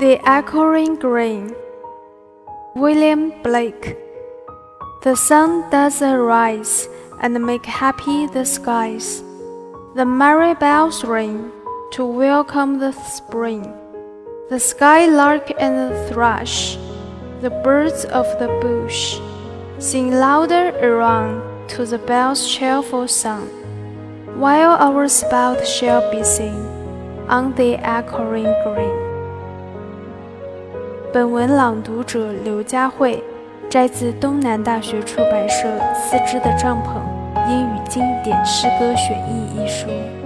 The Echoing Green, William Blake. The sun does arise and make happy the skies. The merry bells ring to welcome the spring. The skylark and the thrush, the birds of the bush, sing louder around to the bell's cheerful song, while our spout shall be seen on the echoing green. 本文朗读者刘佳慧，摘自东南大学出版社《四肢的帐篷：英语经典诗歌选译》一书。